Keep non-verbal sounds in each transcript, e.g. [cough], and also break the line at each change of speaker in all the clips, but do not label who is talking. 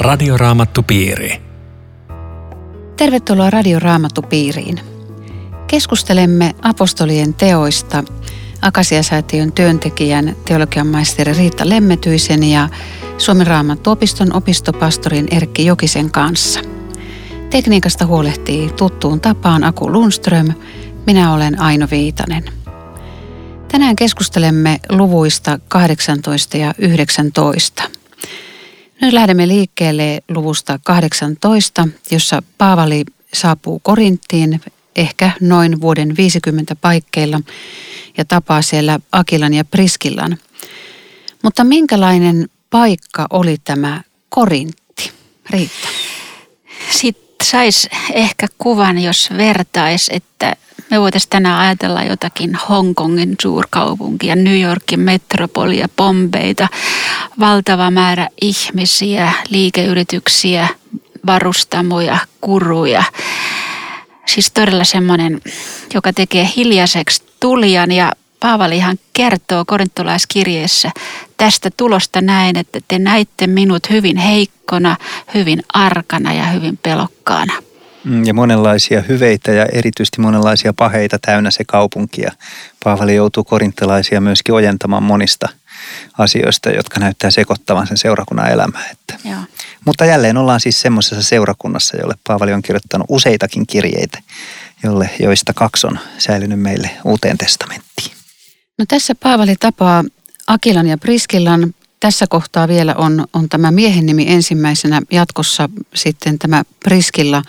Radioraamattupiiri.
Tervetuloa Radioraamattupiiriin. Keskustelemme apostolien teoista Akasiasäätiön työntekijän teologian maisteri Riitta Lemmetyisen ja Suomen Raamattuopiston opistopastorin Erkki Jokisen kanssa. Tekniikasta huolehtii tuttuun tapaan Aku Lundström. Minä olen Aino Viitanen. Tänään keskustelemme luvuista 18 ja 19. Nyt lähdemme liikkeelle luvusta 18, jossa Paavali saapuu Korinttiin ehkä noin vuoden 50 paikkeilla ja tapaa siellä Akilan ja Priskillan. Mutta minkälainen paikka oli tämä Korintti? Riitta.
Sitten saisi ehkä kuvan, jos vertais, että me voitaisiin tänään ajatella jotakin Hongkongin suurkaupunkia, New Yorkin metropolia, Bombeita, valtava määrä ihmisiä, liikeyrityksiä, varustamoja, kuruja. Siis todella semmoinen, joka tekee hiljaiseksi tulijan ja Paavalihan kertoo korintolaiskirjeessä tästä tulosta näin, että te näitte minut hyvin heikkona, hyvin arkana ja hyvin pelokkaana.
Mm, ja monenlaisia hyveitä ja erityisesti monenlaisia paheita täynnä se kaupunki. Ja Paavali joutuu korintolaisia myöskin ojentamaan monista asioista, jotka näyttää sekoittavan sen seurakunnan elämää. Että. Joo. Mutta jälleen ollaan siis semmoisessa seurakunnassa, jolle Paavali on kirjoittanut useitakin kirjeitä, jolle, joista kaksi on säilynyt meille uuteen testamenttiin.
No tässä Paavali tapaa Akilan ja Priskillan tässä kohtaa vielä on, on tämä miehen nimi ensimmäisenä. Jatkossa sitten tämä Priskilla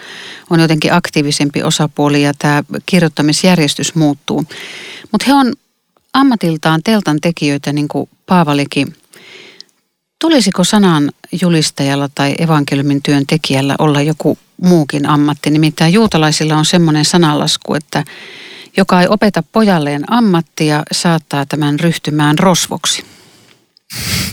on jotenkin aktiivisempi osapuoli ja tämä kirjoittamisjärjestys muuttuu. Mutta he on ammatiltaan teltan tekijöitä, niin kuin Paavalikin. Tulisiko sanan julistajalla tai evankeliumin työntekijällä olla joku muukin ammatti? Nimittäin juutalaisilla on semmoinen sananlasku, että joka ei opeta pojalleen ammattia, saattaa tämän ryhtymään rosvoksi.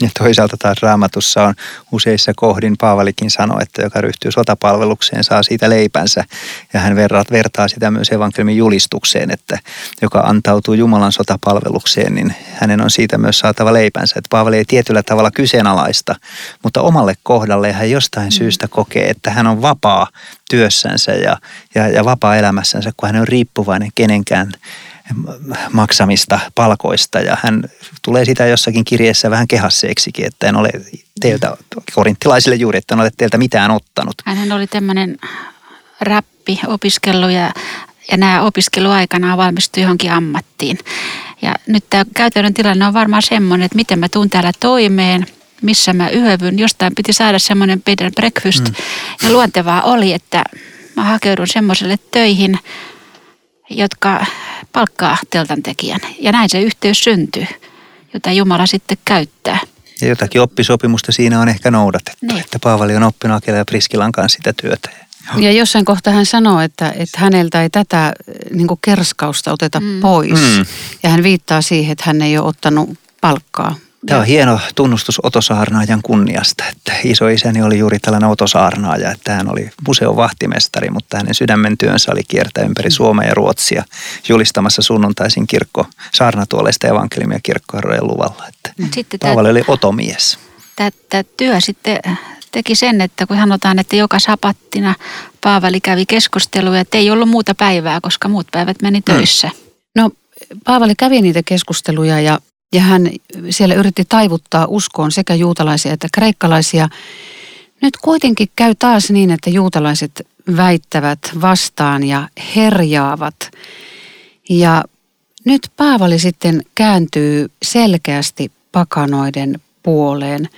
Ja toisaalta taas raamatussa on useissa kohdin, Paavalikin sanoi, että joka ryhtyy sotapalvelukseen saa siitä leipänsä. Ja hän vertaa, vertaa sitä myös evankeliumin julistukseen, että joka antautuu Jumalan sotapalvelukseen, niin hänen on siitä myös saatava leipänsä. Että Paavali ei tietyllä tavalla kyseenalaista, mutta omalle kohdalle hän jostain mm. syystä kokee, että hän on vapaa työssänsä ja, ja, ja vapaa elämässänsä, kun hän on riippuvainen kenenkään maksamista palkoista ja hän tulee sitä jossakin kirjeessä vähän kehasseeksikin, että en ole teiltä, korinttilaisille juuri, että en ole teiltä mitään ottanut.
Hän oli tämmöinen räppi opiskellut ja, ja nämä opiskeluaikana valmistui johonkin ammattiin. Ja nyt tämä käytännön tilanne on varmaan semmoinen, että miten mä tuun täällä toimeen, missä mä yövyn. Jostain piti saada semmoinen bed and breakfast. Mm. Ja luontevaa oli, että mä hakeudun semmoiselle töihin, jotka palkkaa teltan tekijän. Ja näin se yhteys syntyy, jota Jumala sitten käyttää.
Ja jotakin oppisopimusta siinä on ehkä noudatettu, niin. että Paavali on oppinut Akela ja Priskilan kanssa sitä työtä.
Ja jossain kohtaa hän sanoo, että, että häneltä ei tätä niin kerskausta oteta mm. pois. Mm. Ja hän viittaa siihen, että hän ei ole ottanut palkkaa
Tämä on hieno tunnustus otosaarnaajan kunniasta, että isoisäni oli juuri tällainen otosaarnaaja, että hän oli museon vahtimestari, mutta hänen sydämen työnsä oli kiertää ympäri Suomea ja Ruotsia julistamassa sunnuntaisin kirkko saarnatuoleista evankeliumia kirkkoherrojen luvalla. Että sitten Paavali oli otomies.
Tämä työ sitten teki sen, että kun sanotaan, että joka sapattina Paavali kävi keskusteluja, että ei ollut muuta päivää, koska muut päivät meni hmm. töissä. Hmm.
No Paavali kävi niitä keskusteluja ja ja hän siellä yritti taivuttaa uskoon sekä juutalaisia että kreikkalaisia. Nyt kuitenkin käy taas niin, että juutalaiset väittävät vastaan ja herjaavat. Ja nyt Paavali sitten kääntyy selkeästi pakanoiden puoleen.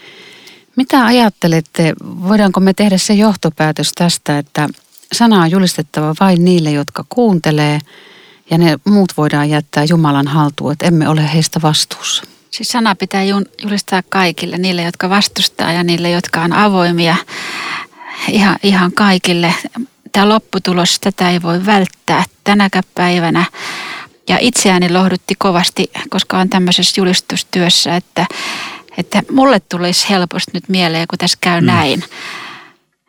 Mitä ajattelette, voidaanko me tehdä se johtopäätös tästä, että sana on julistettava vain niille, jotka kuuntelee – ja ne muut voidaan jättää Jumalan haltuun, että emme ole heistä vastuussa.
Siis sana pitää julistaa kaikille, niille, jotka vastustaa ja niille, jotka on avoimia ihan, ihan kaikille. Tämä lopputulos, tätä ei voi välttää tänäkään päivänä. Ja itseäni lohdutti kovasti, koska on tämmöisessä julistustyössä, että, että mulle tulisi helposti nyt mieleen, kun tässä käy mm. näin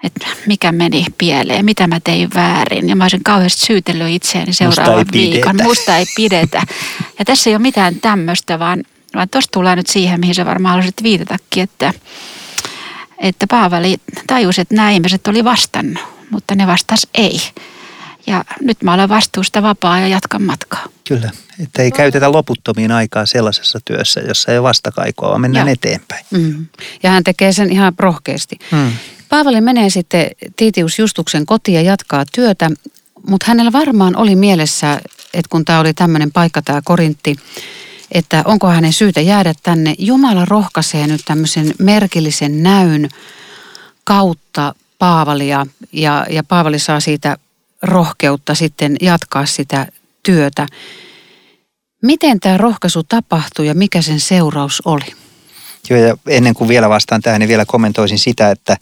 että mikä meni pieleen, mitä mä tein väärin. Ja mä olisin kauheasti syytellyt itseäni seuraavan Musta viikon. Musta ei pidetä. Ja tässä ei ole mitään tämmöistä, vaan, vaan tuossa tullaan nyt siihen, mihin sä varmaan haluaisit viitatakin, että, että Paavali tajusi, että nämä ihmiset oli vastannut, mutta ne vastas ei. Ja nyt mä olen vastuusta vapaa ja jatkan matkaa.
Kyllä, että ei käytetä loputtomiin aikaa sellaisessa työssä, jossa ei ole vastakaikoa, vaan mennään Joo. eteenpäin. Mm.
Ja hän tekee sen ihan rohkeasti. Mm. Paavali menee sitten Tiitius Justuksen kotiin ja jatkaa työtä, mutta hänellä varmaan oli mielessä, että kun tämä oli tämmöinen paikka, tämä Korintti, että onko hänen syytä jäädä tänne. Jumala rohkaisee nyt tämmöisen merkillisen näyn kautta Paavalia ja, ja Paavali saa siitä rohkeutta sitten jatkaa sitä työtä. Miten tämä rohkaisu tapahtui ja mikä sen seuraus oli?
Joo, ja ennen kuin vielä vastaan tähän, niin vielä kommentoisin sitä, että,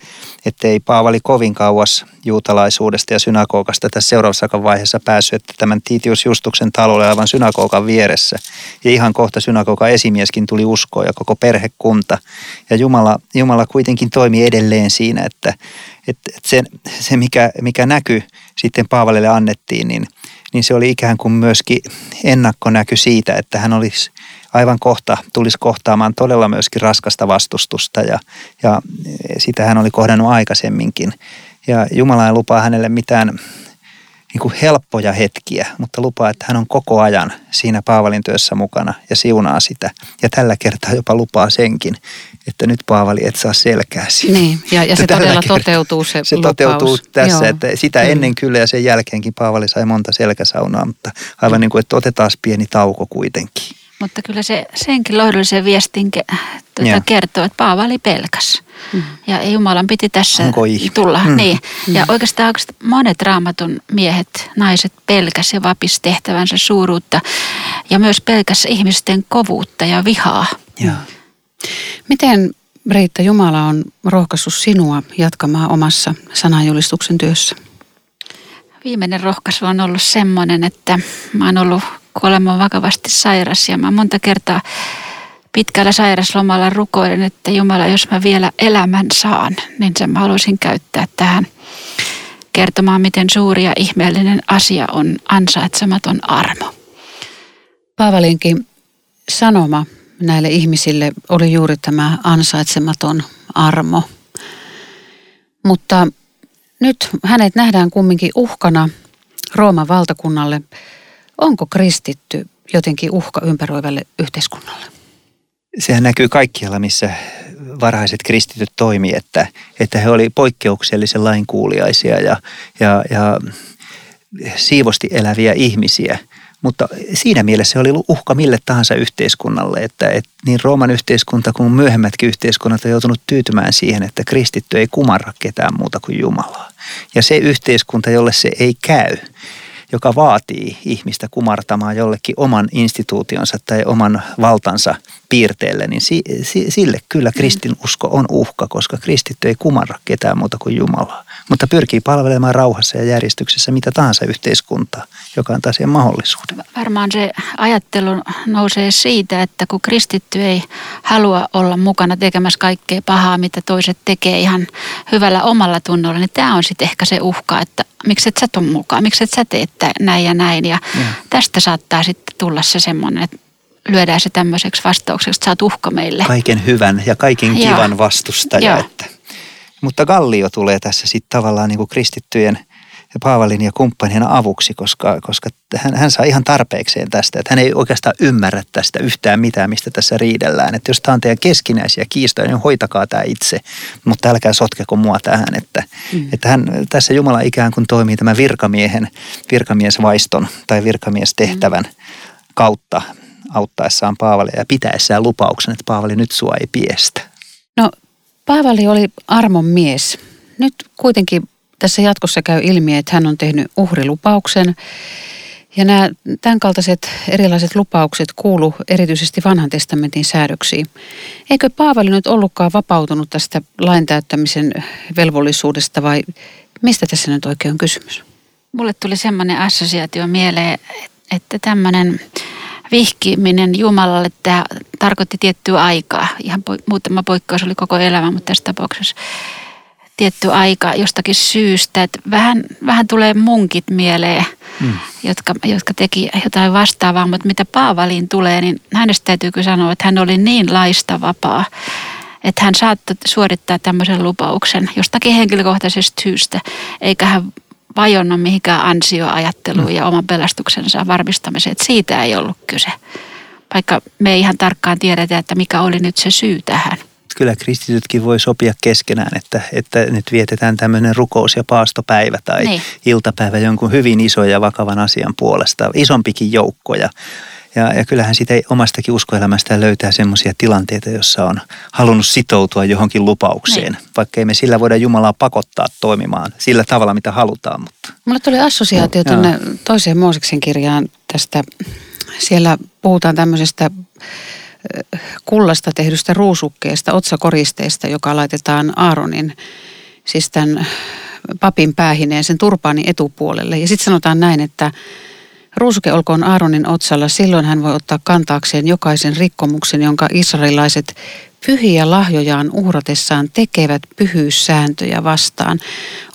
että ei Paavali kovin kauas juutalaisuudesta ja synagogasta tässä seuraavassa vaiheessa päässyt, että tämän Tiitius Justuksen talolle aivan synagogan vieressä. Ja ihan kohta synagogan esimieskin tuli uskoon ja koko perhekunta. Ja Jumala, Jumala kuitenkin toimi edelleen siinä, että, että se, se mikä, mikä näky sitten Paavalille annettiin, niin, niin se oli ikään kuin myöskin ennakkonäky siitä, että hän olisi aivan kohta tulisi kohtaamaan todella myöskin raskasta vastustusta ja, ja sitä hän oli kohdannut aikaisemminkin. Ja Jumala ei lupaa hänelle mitään niin kuin helppoja hetkiä, mutta lupaa, että hän on koko ajan siinä Paavalin työssä mukana ja siunaa sitä. Ja tällä kertaa jopa lupaa senkin, että nyt Paavali et saa selkääsi.
Niin, ja, ja [laughs] se todella kertaa, toteutuu se
Se
lupaus.
toteutuu tässä, Joo. että sitä ennen kyllä ja sen jälkeenkin Paavali sai monta selkäsaunaa, mutta aivan niin kuin, että otetaan pieni tauko kuitenkin.
Mutta kyllä se senkin lohdullisen viestin tuota kertoo, että Paavali pelkäs. Mm. Ja Jumalan piti tässä tulla. Mm. Niin. Mm. Ja oikeastaan, oikeastaan monet raamatun miehet, naiset pelkäs ja vapis tehtävänsä suuruutta. Ja myös pelkäs ihmisten kovuutta ja vihaa. Ja.
Miten Riitta Jumala on rohkaissut sinua jatkamaan omassa sananjulistuksen työssä?
Viimeinen rohkaisu on ollut semmoinen, että mä oon ollut kuoleman vakavasti sairas ja mä monta kertaa pitkällä sairaslomalla rukoilen, että Jumala, jos mä vielä elämän saan, niin sen mä haluaisin käyttää tähän kertomaan, miten suuri ja ihmeellinen asia on ansaitsematon armo.
Paavalinkin sanoma näille ihmisille oli juuri tämä ansaitsematon armo. Mutta nyt hänet nähdään kumminkin uhkana Rooman valtakunnalle. Onko kristitty jotenkin uhka ympäröivälle yhteiskunnalle?
Sehän näkyy kaikkialla, missä varhaiset kristityt toimii, että, että he olivat poikkeuksellisen lainkuuliaisia ja, ja, ja siivosti eläviä ihmisiä – mutta siinä mielessä se oli uhka mille tahansa yhteiskunnalle, että, että niin Rooman yhteiskunta kuin myöhemmätkin yhteiskunnat on joutunut tyytymään siihen, että kristitty ei kumarra ketään muuta kuin Jumalaa. Ja se yhteiskunta, jolle se ei käy, joka vaatii ihmistä kumartamaan jollekin oman instituutionsa tai oman valtansa piirteelle, niin si, si, sille kyllä kristinusko on uhka, koska kristitty ei kumarra ketään muuta kuin Jumalaa, mutta pyrkii palvelemaan rauhassa ja järjestyksessä mitä tahansa yhteiskuntaa, joka antaa siihen mahdollisuuden.
Varmaan se ajattelu nousee siitä, että kun kristitty ei halua olla mukana tekemässä kaikkea pahaa, mitä toiset tekee ihan hyvällä omalla tunnolla, niin tämä on sitten ehkä se uhka, että miksi et sä tuon mukaan, miksi et sä teet näin ja näin. Ja, ja. tästä saattaa sitten tulla se semmoinen, että lyödään se tämmöiseksi vastaukseksi, että sä oot uhka meille.
Kaiken hyvän ja kaiken kivan vastustaja. Että. Mutta Gallio tulee tässä sitten tavallaan niin kuin kristittyjen Paavalin ja kumppanien avuksi, koska, koska hän, hän saa ihan tarpeekseen tästä. Että hän ei oikeastaan ymmärrä tästä yhtään mitään, mistä tässä riidellään. Että jos tämä on teidän keskinäisiä kiistoja, niin hoitakaa tämä itse. Mutta älkää sotkeko mua tähän. Että, mm. että hän, tässä Jumala ikään kuin toimii tämän virkamiehen, virkamiesvaiston tai virkamiestehtävän mm. kautta auttaessaan Paavalia ja pitäessään lupauksen, että Paavali nyt sua ei piestä.
No Paavali oli armon mies. Nyt kuitenkin tässä jatkossa käy ilmi, että hän on tehnyt uhrilupauksen. Ja nämä tämänkaltaiset erilaiset lupaukset kuulu erityisesti vanhan testamentin säädöksiin. Eikö Paavali nyt ollutkaan vapautunut tästä lain täyttämisen velvollisuudesta vai mistä tässä nyt oikein on kysymys?
Mulle tuli semmoinen assosiaatio mieleen, että tämmöinen vihkiminen Jumalalle tämä tarkoitti tiettyä aikaa. Ihan po, muutama poikkeus oli koko elämä, mutta tässä tapauksessa tietty aika jostakin syystä. Että vähän, vähän tulee munkit mieleen, mm. jotka, jotka teki jotain vastaavaa, mutta mitä Paavaliin tulee, niin hänestä täytyy sanoa, että hän oli niin laista vapaa, Että hän saattoi suorittaa tämmöisen lupauksen jostakin henkilökohtaisesta syystä, eikä hän vajonnut mihinkään ansioajatteluun ja oman pelastuksensa varmistamiseen. Että siitä ei ollut kyse, vaikka me ei ihan tarkkaan tiedetä, että mikä oli nyt se syy tähän
kyllä kristitytkin voi sopia keskenään, että, että nyt vietetään tämmöinen rukous- ja paastopäivä tai niin. iltapäivä jonkun hyvin iso ja vakavan asian puolesta, isompikin joukko. Ja, ja, ja kyllähän siitä omastakin uskoelämästä löytää semmoisia tilanteita, jossa on halunnut sitoutua johonkin lupaukseen, niin. vaikka ei me sillä voida Jumalaa pakottaa toimimaan sillä tavalla, mitä halutaan. Mutta.
Mulle tuli assosiaatio tuonne toiseen Mooseksen kirjaan tästä, siellä puhutaan tämmöisestä kullasta tehdystä ruusukkeesta, otsakoristeesta, joka laitetaan Aaronin, siis tämän papin päähineen sen turpaanin etupuolelle. Ja sitten sanotaan näin, että ruusuke olkoon Aaronin otsalla, silloin hän voi ottaa kantaakseen jokaisen rikkomuksen, jonka israelilaiset pyhiä lahjojaan uhratessaan tekevät pyhyyssääntöjä vastaan.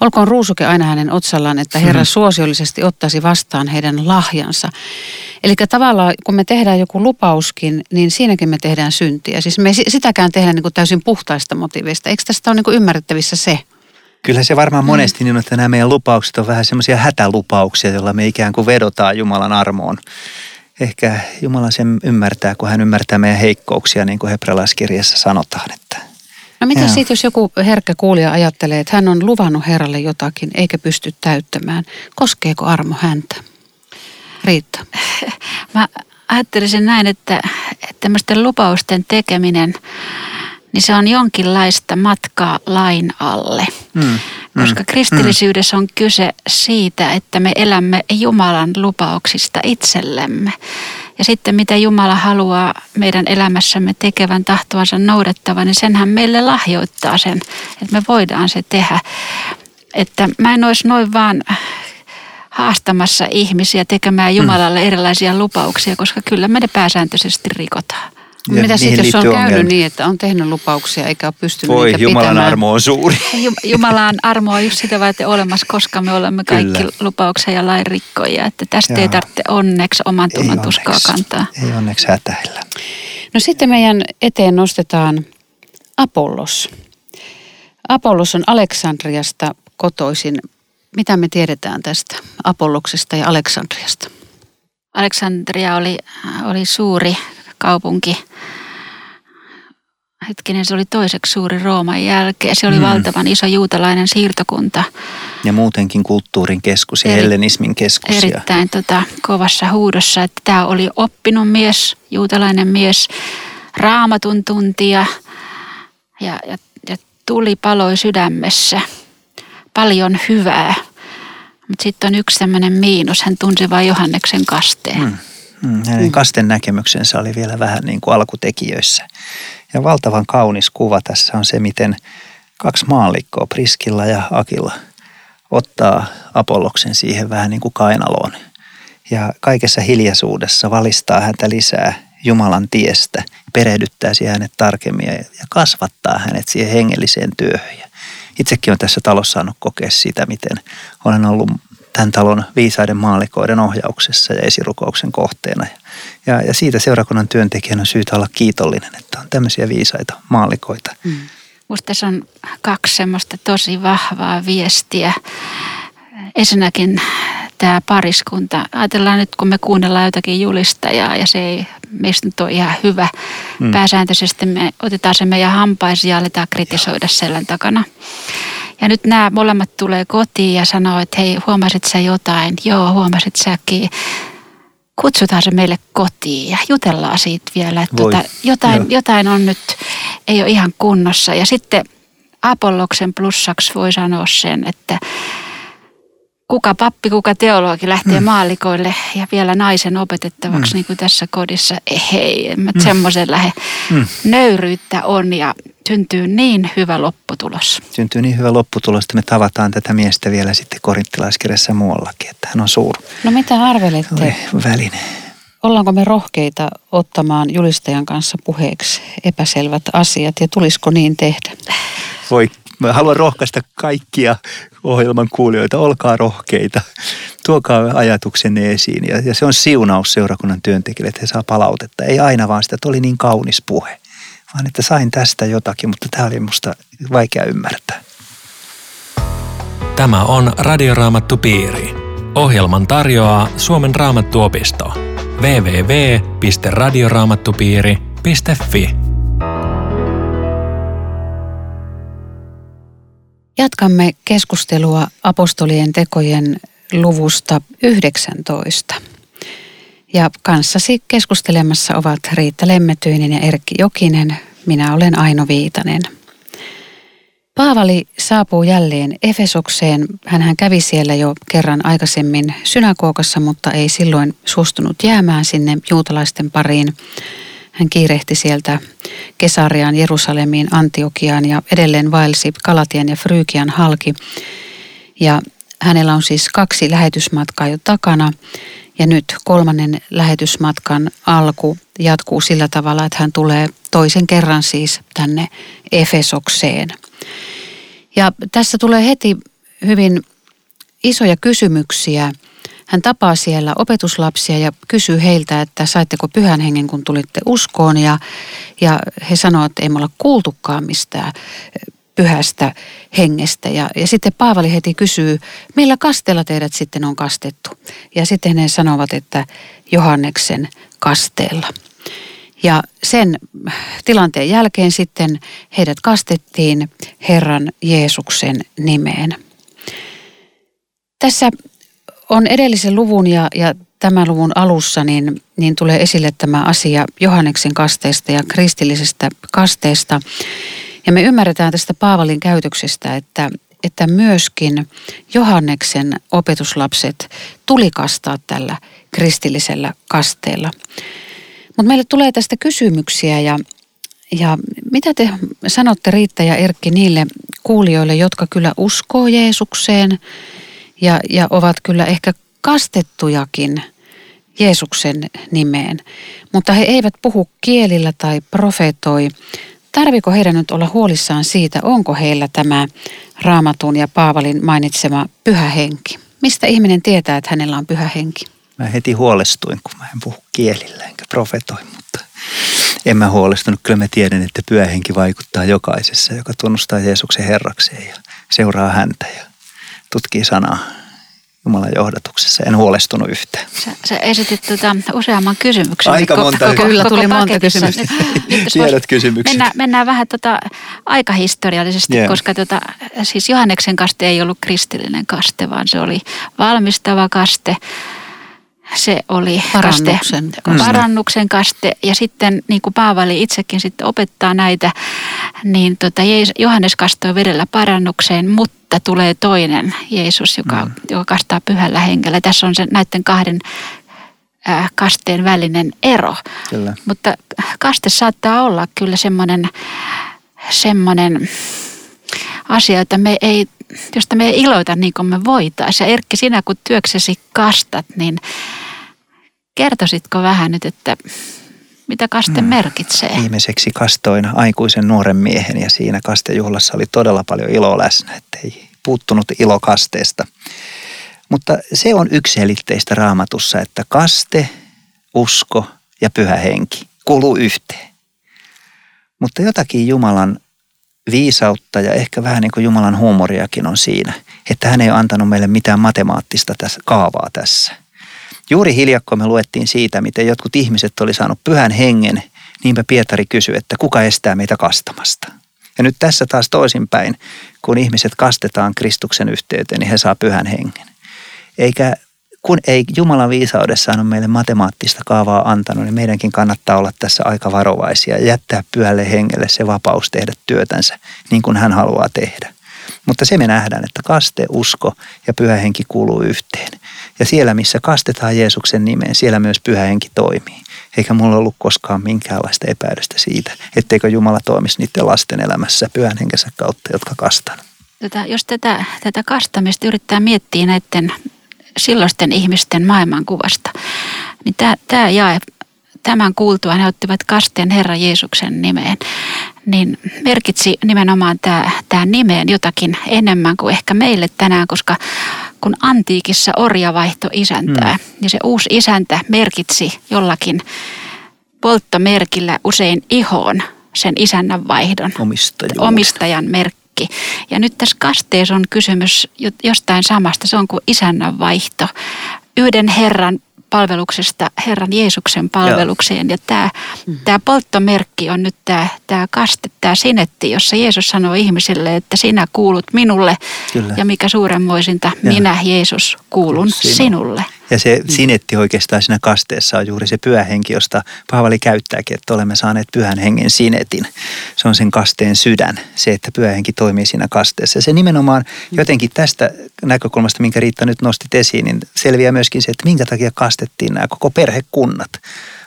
Olkoon ruusuke aina hänen otsallaan, että Herra hmm. suosiollisesti ottaisi vastaan heidän lahjansa. Eli tavallaan kun me tehdään joku lupauskin, niin siinäkin me tehdään syntiä. Siis me sitäkään tehdään niin kuin täysin puhtaista motiivista. Eikö tästä ole niin kuin ymmärrettävissä se?
Kyllä se varmaan mm. monesti niin, että nämä meidän lupaukset on vähän semmoisia hätälupauksia, joilla me ikään kuin vedotaan Jumalan armoon. Ehkä Jumala sen ymmärtää, kun hän ymmärtää meidän heikkouksia, niin kuin hebrealaiskirjassa sanotaan. Että
No mitä sitten, jos joku herkkä kuulija ajattelee, että hän on luvannut Herralle jotakin eikä pysty täyttämään? Koskeeko armo häntä? Riitta.
Mä ajattelisin näin, että, että tämmöisten lupausten tekeminen, niin se on jonkinlaista matkaa lain alle. Mm, Koska mm, kristillisyydessä on kyse siitä, että me elämme Jumalan lupauksista itsellemme. Ja sitten mitä Jumala haluaa meidän elämässämme tekevän tahtoansa noudattavan, niin senhän meille lahjoittaa sen, että me voidaan se tehdä. Että mä en olisi noin vaan haastamassa ihmisiä tekemään Jumalalle mm. erilaisia lupauksia, koska kyllä me ne pääsääntöisesti rikotaan.
Ja Mitä sitten, jos on käynyt ongelma? niin, että on tehnyt lupauksia eikä ole pystynyt
Voi,
niitä
Jumalan
pitämään?
armo on suuri. [laughs]
Jumalan armo on just sitä varten olemassa, koska me olemme kaikki Kyllä. lupauksia ja lain rikkoja. Että tästä Jaa. ei tarvitse onneksi oman tunnon tuskaa kantaa.
Ei onneksi hätäillä.
No sitten meidän eteen nostetaan Apollos. Apollos on Aleksandriasta kotoisin. Mitä me tiedetään tästä Apolloksesta ja Aleksandriasta?
Aleksandria oli, oli suuri kaupunki. Hetkinen, se oli toiseksi suuri Rooman jälkeen. Se oli mm. valtavan iso juutalainen siirtokunta.
Ja muutenkin kulttuurin keskus ja Eri, hellenismin keskus.
Erittäin tota, kovassa huudossa, että tämä oli oppinut mies, juutalainen mies, raamatun tuntija ja, ja, ja tuli paloi sydämessä. Paljon hyvää. Mutta sitten on yksi tämmöinen miinus, hän tunsi vain Johanneksen kasteen. Mm.
Mm, hänen kasten näkemyksensä oli vielä vähän niin kuin alkutekijöissä. Ja valtavan kaunis kuva tässä on se, miten kaksi maallikkoa, Priskilla ja Akilla, ottaa Apolloksen siihen vähän niin kuin kainaloon. Ja kaikessa hiljaisuudessa valistaa häntä lisää Jumalan tiestä, perehdyttää siihen hänet tarkemmin ja kasvattaa hänet siihen hengelliseen työhön. Ja itsekin on tässä talossa saanut kokea sitä, miten olen ollut tämän talon viisaiden maalikoiden ohjauksessa ja esirukouksen kohteena. Ja, ja siitä seurakunnan työntekijän on syytä olla kiitollinen, että on tämmöisiä viisaita maalikoita. Mm.
Musta tässä on kaksi semmoista tosi vahvaa viestiä. Ensinnäkin tämä pariskunta. Ajatellaan nyt, kun me kuunnellaan jotakin julistajaa ja se ei meistä nyt ole ihan hyvä. Mm. Pääsääntöisesti me otetaan se meidän hampaisiin ja aletaan kritisoida selän takana. Ja nyt nämä molemmat tulee kotiin ja sanoo, että hei, huomasit sä jotain? Joo, huomasit säkin. Kutsutaan se meille kotiin ja jutellaan siitä vielä, että tota, jotain, jotain on nyt, ei ole ihan kunnossa. Ja sitten Apolloksen plussaksi voi sanoa sen, että kuka pappi, kuka teologi lähtee mm. maalikoille ja vielä naisen opetettavaksi mm. niin kuin tässä kodissa. Hei, en mä mm. semmoisen lähde. Mm. Nöyryyttä on ja syntyy niin hyvä lopputulos.
Syntyy niin hyvä lopputulos, että me tavataan tätä miestä vielä sitten korinttilaiskirjassa muuallakin, että hän on suuri.
No mitä arvelette?
Väline.
Ollaanko me rohkeita ottamaan julistajan kanssa puheeksi epäselvät asiat ja tulisiko niin tehdä?
Voi, mä haluan rohkaista kaikkia ohjelman kuulijoita, olkaa rohkeita. Tuokaa ajatuksenne esiin ja, ja se on siunaus seurakunnan työntekijöille, että he saa palautetta. Ei aina vaan sitä, että oli niin kaunis puhe vaan että sain tästä jotakin, mutta tämä oli musta vaikea ymmärtää.
Tämä on Radioraamattu Piiri. Ohjelman tarjoaa Suomen raamattuopisto. www.radioraamattupiiri.fi
Jatkamme keskustelua apostolien tekojen luvusta 19. Ja kanssasi keskustelemassa ovat Riitta Lemmetyinen ja Erkki Jokinen. Minä olen Aino Viitanen. Paavali saapuu jälleen Efesokseen. Hän kävi siellä jo kerran aikaisemmin synagogassa, mutta ei silloin suostunut jäämään sinne juutalaisten pariin. Hän kiirehti sieltä Kesariaan, Jerusalemiin, Antiokiaan ja edelleen vaelsi Kalatian ja Frygian halki. Ja hänellä on siis kaksi lähetysmatkaa jo takana. Ja nyt kolmannen lähetysmatkan alku jatkuu sillä tavalla, että hän tulee toisen kerran siis tänne Efesokseen. Ja tässä tulee heti hyvin isoja kysymyksiä. Hän tapaa siellä opetuslapsia ja kysyy heiltä, että saitteko pyhän hengen, kun tulitte uskoon. Ja, ja he sanovat, että ei me olla kuultukaan mistään pyhästä hengestä. Ja, ja sitten Paavali heti kysyy, millä kasteella teidät sitten on kastettu? Ja sitten he sanovat, että Johanneksen kasteella. Ja sen tilanteen jälkeen sitten heidät kastettiin Herran Jeesuksen nimeen. Tässä on edellisen luvun ja, ja tämän luvun alussa niin, niin tulee esille tämä asia Johanneksen kasteesta ja kristillisestä kasteesta. Ja me ymmärretään tästä Paavalin käytöksestä, että, että myöskin Johanneksen opetuslapset tuli kastaa tällä kristillisellä kasteella. Mutta meille tulee tästä kysymyksiä ja, ja mitä te sanotte Riitta ja Erkki niille kuulijoille, jotka kyllä uskoo Jeesukseen ja, ja ovat kyllä ehkä kastettujakin Jeesuksen nimeen, mutta he eivät puhu kielillä tai profetoi. Tarviko heidän nyt olla huolissaan siitä, onko heillä tämä Raamatun ja Paavalin mainitsema pyhä henki? Mistä ihminen tietää, että hänellä on pyhä henki?
Mä heti huolestuin, kun mä en puhu kielillä enkä profetoi, mutta en mä huolestunut. Kyllä mä tiedän, että pyhä henki vaikuttaa jokaisessa, joka tunnustaa Jeesuksen Herrakseen ja seuraa häntä ja tutkii sanaa. Jumalan johdatuksessa. En huolestunut yhtään.
Sä, sä esitit tuota useamman kysymyksen.
Aika monta.
Koko, kyllä tuli monta kysymystä.
Tiedät kysymyksiä.
Mennään, mennään vähän tota aikahistoriallisesti, yeah. koska tota, siis Johanneksen kaste ei ollut kristillinen kaste, vaan se oli valmistava kaste se oli
parannuksen
kaste, kaste. parannuksen kaste. Ja sitten niin kuin Paavali itsekin sitten opettaa näitä, niin tota, Johannes kastoi vedellä parannukseen, mutta tulee toinen Jeesus, joka, mm. joka kastaa pyhällä hengellä. Tässä on se näiden kahden äh, kasteen välinen ero. Kyllä. Mutta kaste saattaa olla kyllä semmoinen, semmoinen asia, että me ei, josta me ei iloita niin kuin me voitaisiin. Ja Erkki, sinä kun työksesi kastat, niin Kertoisitko vähän nyt, että mitä kaste mm. merkitsee?
Viimeiseksi kastoin aikuisen nuoren miehen ja siinä kastejuhlassa oli todella paljon iloa läsnä, ettei puuttunut ilo kasteesta. Mutta se on yksiselitteistä raamatussa, että kaste, usko ja pyhä henki kuluu yhteen. Mutta jotakin Jumalan viisautta ja ehkä vähän niin kuin Jumalan huumoriakin on siinä, että hän ei antanut meille mitään matemaattista tässä, kaavaa tässä. Juuri hiljakko me luettiin siitä, miten jotkut ihmiset oli saanut pyhän hengen. Niinpä Pietari kysyi, että kuka estää meitä kastamasta. Ja nyt tässä taas toisinpäin, kun ihmiset kastetaan Kristuksen yhteyteen, niin he saa pyhän hengen. Eikä kun ei Jumalan viisaudessaan on meille matemaattista kaavaa antanut, niin meidänkin kannattaa olla tässä aika varovaisia ja jättää pyhälle hengelle se vapaus tehdä työtänsä niin kuin hän haluaa tehdä. Mutta se me nähdään, että kaste, usko ja pyhä henki kuuluu yhteen. Ja siellä, missä kastetaan Jeesuksen nimeen, siellä myös pyhä henki toimii. Eikä mulla ollut koskaan minkäänlaista epäilystä siitä, etteikö Jumala toimisi niiden lasten elämässä pyhän henkensä kautta, jotka kastan.
Tätä, jos tätä, tätä kastamista yrittää miettiä näiden silloisten ihmisten maailmankuvasta, niin tämä, tämä jae tämän kuultua he ottivat kasteen Herra Jeesuksen nimeen, niin merkitsi nimenomaan tämä, tämä nimeen jotakin enemmän kuin ehkä meille tänään, koska kun antiikissa orja vaihto isäntää, mm. niin se uusi isäntä merkitsi jollakin polttomerkillä usein ihoon sen isännän vaihdon, omistajan merkki. Ja nyt tässä kasteessa on kysymys jostain samasta, se on kuin isännän vaihto. Yhden Herran palveluksesta Herran Jeesuksen palvelukseen. Joo. Ja tämä, mm. tämä polttomerkki on nyt tämä, tämä kaste, tämä sinetti, jossa Jeesus sanoo ihmisille, että sinä kuulut minulle Kyllä. ja mikä suuremmoisinta, minä Jeesus kuulun sinulle. sinulle.
Ja se mm. sinetti oikeastaan siinä kasteessa on juuri se pyhä henki, josta Paavali käyttääkin, että olemme saaneet pyhän hengen sinetin. Se on sen kasteen sydän, se, että pyhä henki toimii siinä kasteessa. Ja se nimenomaan mm. jotenkin tästä näkökulmasta, minkä Riitta nyt nostit esiin, niin selviää myöskin se, että minkä takia kastettiin nämä koko perhekunnat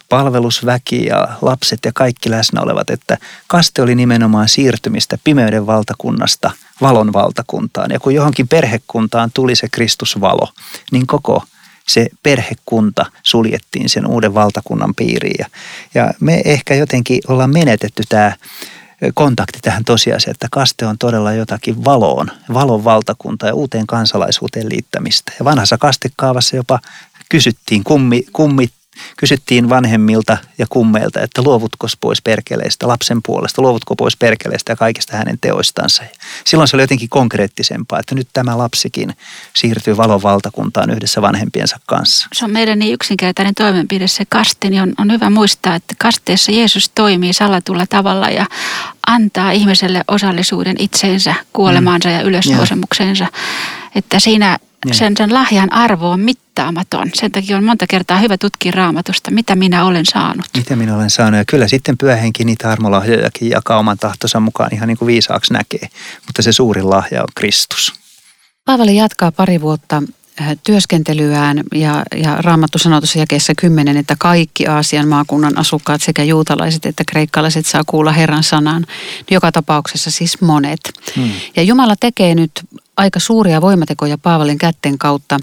palvelusväki ja lapset ja kaikki läsnä olevat, että kaste oli nimenomaan siirtymistä pimeyden valtakunnasta valon valtakuntaan. Ja kun johonkin perhekuntaan tuli se Kristusvalo, niin koko se perhekunta suljettiin sen uuden valtakunnan piiriin. Ja, ja me ehkä jotenkin ollaan menetetty tämä kontakti tähän tosiasiaan, että kaste on todella jotakin valoon, valon valtakunta ja uuteen kansalaisuuteen liittämistä. Ja vanhassa kastekaavassa jopa kysyttiin kummi, kummit, kysyttiin vanhemmilta ja kummeilta, että luovutko pois perkeleistä lapsen puolesta, luovutko pois perkeleistä ja kaikista hänen teoistansa. Silloin se oli jotenkin konkreettisempaa, että nyt tämä lapsikin siirtyy valon valtakuntaan yhdessä vanhempiensa kanssa.
Se on meidän niin yksinkertainen toimenpide se kaste, niin on, on hyvä muistaa, että kasteessa Jeesus toimii salatulla tavalla ja antaa ihmiselle osallisuuden itseensä, kuolemaansa mm. ja ylösnousemukseensa. Että siinä niin. Sen, sen lahjan arvo on mittaamaton. Sen takia on monta kertaa hyvä tutkia raamatusta, mitä minä olen saanut.
Mitä minä olen saanut. Ja kyllä sitten pyöhenki niitä armolahjojakin jakaa oman tahtonsa mukaan ihan niin kuin viisaaksi näkee. Mutta se suurin lahja on Kristus.
Paavali jatkaa pari vuotta äh, työskentelyään ja, ja Raamattu sanoo tuossa jakeessa kymmenen, että kaikki Aasian maakunnan asukkaat sekä juutalaiset että kreikkalaiset saa kuulla Herran sanan. Joka tapauksessa siis monet. Hmm. Ja Jumala tekee nyt aika suuria voimatekoja Paavalin kätten kautta.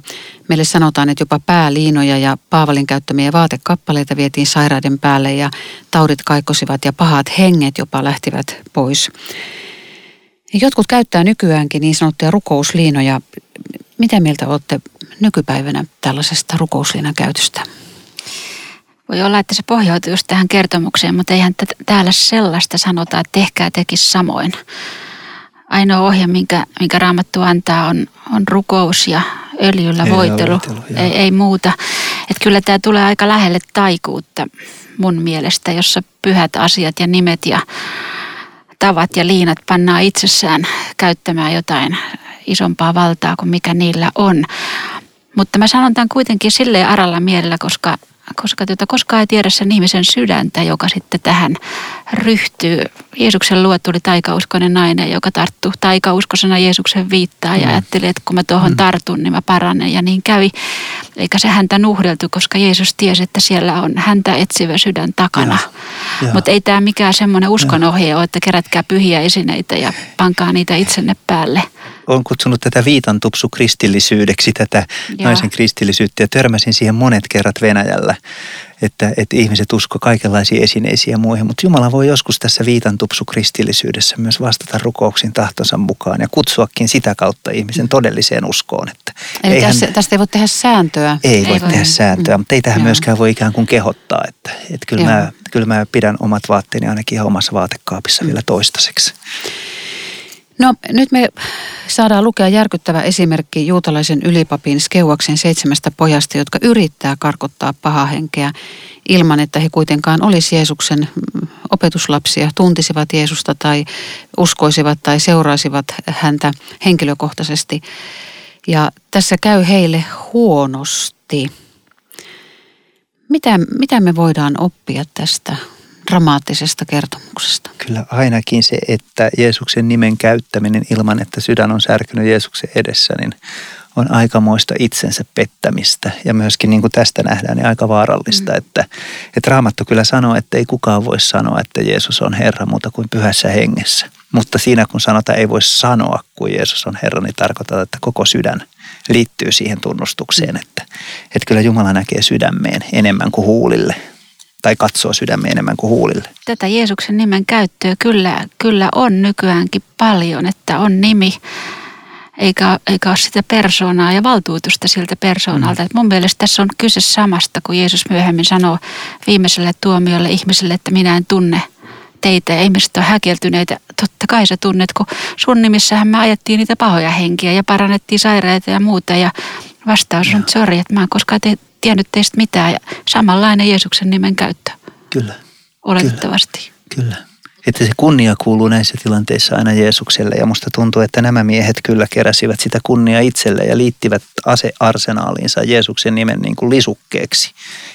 Meille sanotaan, että jopa pääliinoja ja Paavalin käyttämiä vaatekappaleita vietiin sairaiden päälle ja taudit kaikosivat ja pahat henget jopa lähtivät pois. Jotkut käyttää nykyäänkin niin sanottuja rukousliinoja. Mitä mieltä olette nykypäivänä tällaisesta rukousliinan käytöstä?
Voi olla, että se pohjautuu just tähän kertomukseen, mutta eihän täällä sellaista sanota, että tehkää tekisi samoin ainoa ohje, minkä, minkä Raamattu antaa, on, on rukous ja öljyllä ei voitelu, ei, ei muuta. Että kyllä tämä tulee aika lähelle taikuutta mun mielestä, jossa pyhät asiat ja nimet ja tavat ja liinat pannaan itsessään käyttämään jotain isompaa valtaa kuin mikä niillä on. Mutta mä sanon tämän kuitenkin silleen aralla mielellä, koska koska tuota, koskaan ei tiedä sen ihmisen sydäntä, joka sitten tähän ryhtyy. Jeesuksen luo tuli taikauskoinen nainen, joka tarttui taikauskosena Jeesuksen viittaa ja mm. ajatteli, että kun mä tuohon mm. tartun, niin mä paranen. Ja niin kävi, eikä se häntä nuhdeltu, koska Jeesus tiesi, että siellä on häntä etsivä sydän takana. Mutta ei tämä mikään semmoinen uskonohje ole, että kerätkää pyhiä esineitä ja pankaa niitä itsenne päälle
olen kutsunut tätä viitantupsu kristillisyydeksi, tätä Joo. naisen kristillisyyttä ja törmäsin siihen monet kerrat Venäjällä, että, että ihmiset usko kaikenlaisiin esineisiin ja muihin, mutta Jumala voi joskus tässä viitantupsu kristillisyydessä myös vastata rukouksiin tahtonsa mukaan ja kutsuakin sitä kautta ihmisen todelliseen uskoon. Että
Eli tässä, hän, tästä ei voi tehdä sääntöä.
Ei, ei voi, voi tehdä sääntöä, mm. mutta ei tähän Joo. myöskään voi ikään kuin kehottaa, että, että kyllä, mä, kyllä mä pidän omat vaatteeni ainakin ihan omassa vaatekaapissa mm. vielä toistaiseksi.
No nyt me saadaan lukea järkyttävä esimerkki juutalaisen ylipapin Skeuaksen seitsemästä pojasta, jotka yrittää karkottaa pahahenkeä ilman, että he kuitenkaan olisi Jeesuksen opetuslapsia, tuntisivat Jeesusta tai uskoisivat tai seuraisivat häntä henkilökohtaisesti. Ja tässä käy heille huonosti. Mitä, mitä me voidaan oppia tästä dramaattisesta kertomuksesta.
Kyllä ainakin se, että Jeesuksen nimen käyttäminen ilman, että sydän on särkynyt Jeesuksen edessä, niin on aikamoista itsensä pettämistä. Ja myöskin niin kuin tästä nähdään, niin aika vaarallista, mm. että, että Raamattu kyllä sanoo, että ei kukaan voi sanoa, että Jeesus on Herra muuta kuin pyhässä hengessä. Mutta siinä kun sanotaan, ei voi sanoa, kuin Jeesus on Herra, niin tarkoittaa, että koko sydän liittyy siihen tunnustukseen, että, että kyllä Jumala näkee sydämeen enemmän kuin huulille tai katsoo sydämeen enemmän kuin huulille.
Tätä Jeesuksen nimen käyttöä kyllä, kyllä on nykyäänkin paljon, että on nimi eikä, eikä ole sitä persoonaa ja valtuutusta siltä persoonalta. Mm. Et mun mielestä tässä on kyse samasta, kun Jeesus myöhemmin sanoo viimeiselle tuomiolle ihmiselle, että minä en tunne teitä ja ihmiset on häkeltyneitä. Totta kai sä tunnet, kun sun nimissähän me ajettiin niitä pahoja henkiä ja parannettiin sairaita ja muuta. Ja vastaus on, että sori, että mä en koskaan te, tiennyt teistä mitään. Ja samanlainen Jeesuksen nimen käyttö.
Kyllä.
Oletettavasti.
Kyllä. Kyllä että se kunnia kuuluu näissä tilanteissa aina Jeesukselle ja musta tuntuu, että nämä miehet kyllä keräsivät sitä kunnia itselle ja liittivät asearsenaaliinsa Jeesuksen nimen niin kuin lisukkeeksi.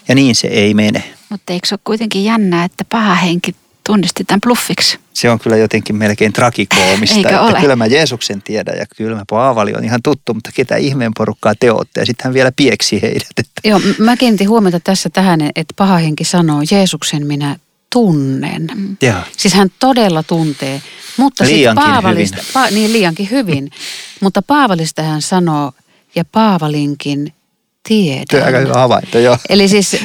Ja niin se ei mene.
Mutta eikö se ole kuitenkin jännää, että paha henki tunnisti tämän bluffiksi?
Se on kyllä jotenkin melkein tragikoomista.
Eikö
että
ole?
Kyllä mä Jeesuksen tiedän ja kyllä mä Paavali on ihan tuttu, mutta ketä ihmeen porukkaa te ootte. Ja sitten hän vielä pieksi heidät. Että
Joo, mä kiinnitin huomiota tässä tähän, että paha henki sanoo, Jeesuksen minä tunnen. Mm.
Joo.
Siis hän todella tuntee. Mutta sit
Liiankin
Paavalista,
hyvin.
Pa, niin liiankin hyvin. mutta Paavalista hän sanoo, ja Paavalinkin tiedän.
Tuo on aika hyvä havainto, joo.
Eli siis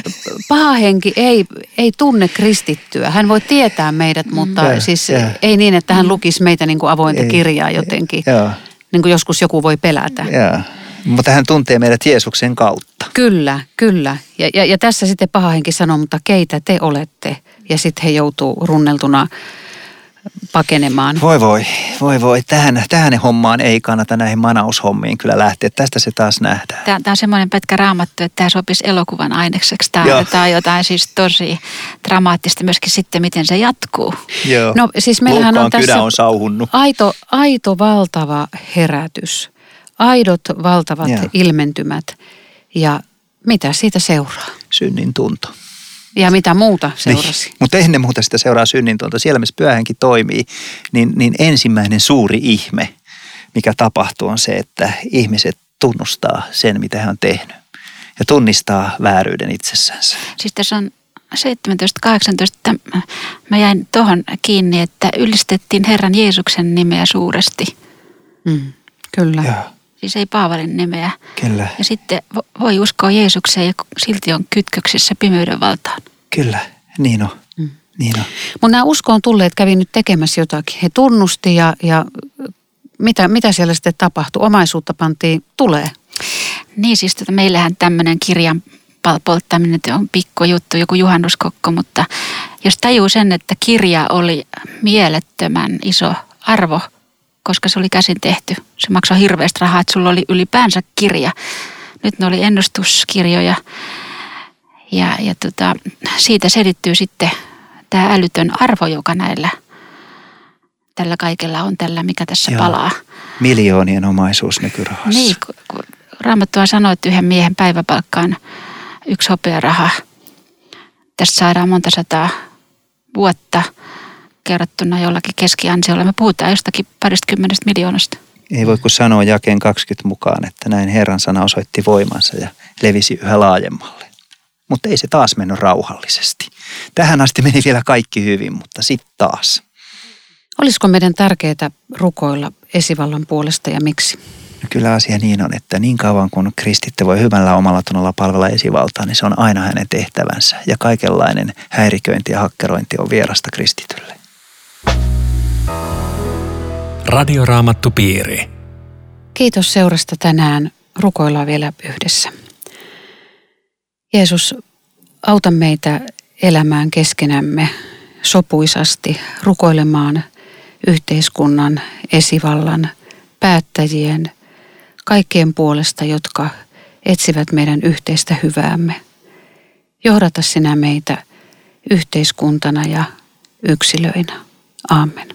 paha henki ei, ei tunne kristittyä. Hän voi tietää meidät, mutta
Joo,
siis
joo.
ei niin, että hän lukisi meitä niin kuin avointa
Ei,
kirjaa jotenkin.
Joo.
Niin kuin joskus joku voi pelätä.
Joo. Mutta hän tuntee meidät Jeesuksen kautta.
Kyllä, kyllä. Ja, ja, ja tässä sitten paha henki sanoo, mutta keitä te olette? Ja sitten he joutuu runneltuna pakenemaan.
Voi voi, voi voi. Tähän, tähän hommaan ei kannata näihin manaushommiin kyllä lähteä. Tästä se taas nähdään.
Tämä, tämä on semmoinen pätkä raamattu, että tämä sopisi elokuvan ainekseksi. Tämä,
Joo.
tämä on jotain siis tosi dramaattista myöskin sitten, miten se jatkuu.
Joo.
No siis meillähän on tässä
on sauhunnut.
aito, aito valtava herätys. Aidot valtavat
Joo.
ilmentymät. Ja mitä siitä seuraa?
Synnin tunto.
Ja mitä muuta seurasi?
Niin. Mutta ennen muuta sitä seuraa synnin tunto. Siellä, missä pyöhänkin toimii, niin, niin ensimmäinen suuri ihme, mikä tapahtuu, on se, että ihmiset tunnustaa sen, mitä he on tehnyt. Ja tunnistaa vääryyden itsessänsä.
Siis tässä on 17-18, että mä jäin tuohon kiinni, että ylistettiin Herran Jeesuksen nimeä suuresti.
Mm, kyllä.
Joo,
Siis ei Paavalin nimeä.
kyllä,
Ja sitten vo- voi uskoa Jeesukseen ja silti on kytköksissä pimeyden valtaan.
kyllä. Niin on.
Mm.
Niin on.
Mutta nämä uskoon tulleet kävi nyt tekemässä jotakin. He tunnusti ja, ja mitä, mitä siellä sitten tapahtui? Omaisuutta pantiin tulee.
Niin siis tota, meillähän tämmöinen kirjan polttaminen on pikkujuttu, joku juhannuskokko, mutta jos tajuu sen, että kirja oli mielettömän iso arvo, koska se oli käsin tehty. Se maksoi hirveästi rahaa, että sulla oli ylipäänsä kirja. Nyt ne oli ennustuskirjoja ja, ja tota, siitä selittyy sitten tämä älytön arvo, joka näillä tällä kaikella on tällä, mikä tässä
Joo.
palaa.
Miljoonien omaisuus nykyrahassa.
Niin, kun- kun Raamattua sanoi, että yhden miehen päiväpalkkaan yksi hopearaha. Tästä saadaan monta sataa vuotta kerrottuna jollakin keskiansiolla. Me puhutaan jostakin parista kymmenestä miljoonasta.
Ei voi kuin sanoa jakeen 20 mukaan, että näin Herran sana osoitti voimansa ja levisi yhä laajemmalle. Mutta ei se taas mennyt rauhallisesti. Tähän asti meni vielä kaikki hyvin, mutta sitten taas.
Olisiko meidän tärkeää rukoilla esivallan puolesta ja miksi?
No kyllä asia niin on, että niin kauan kun kristitty voi hyvällä omalla tunnolla palvella esivaltaa, niin se on aina hänen tehtävänsä. Ja kaikenlainen häiriköinti ja hakkerointi on vierasta kristitylle.
Radioraamattupiiri.
Kiitos seurasta tänään. Rukoillaan vielä yhdessä. Jeesus, auta meitä elämään keskenämme sopuisasti, rukoilemaan yhteiskunnan, esivallan, päättäjien, kaikkien puolesta, jotka etsivät meidän yhteistä hyväämme. Johdata sinä meitä yhteiskuntana ja yksilöinä. Aamen.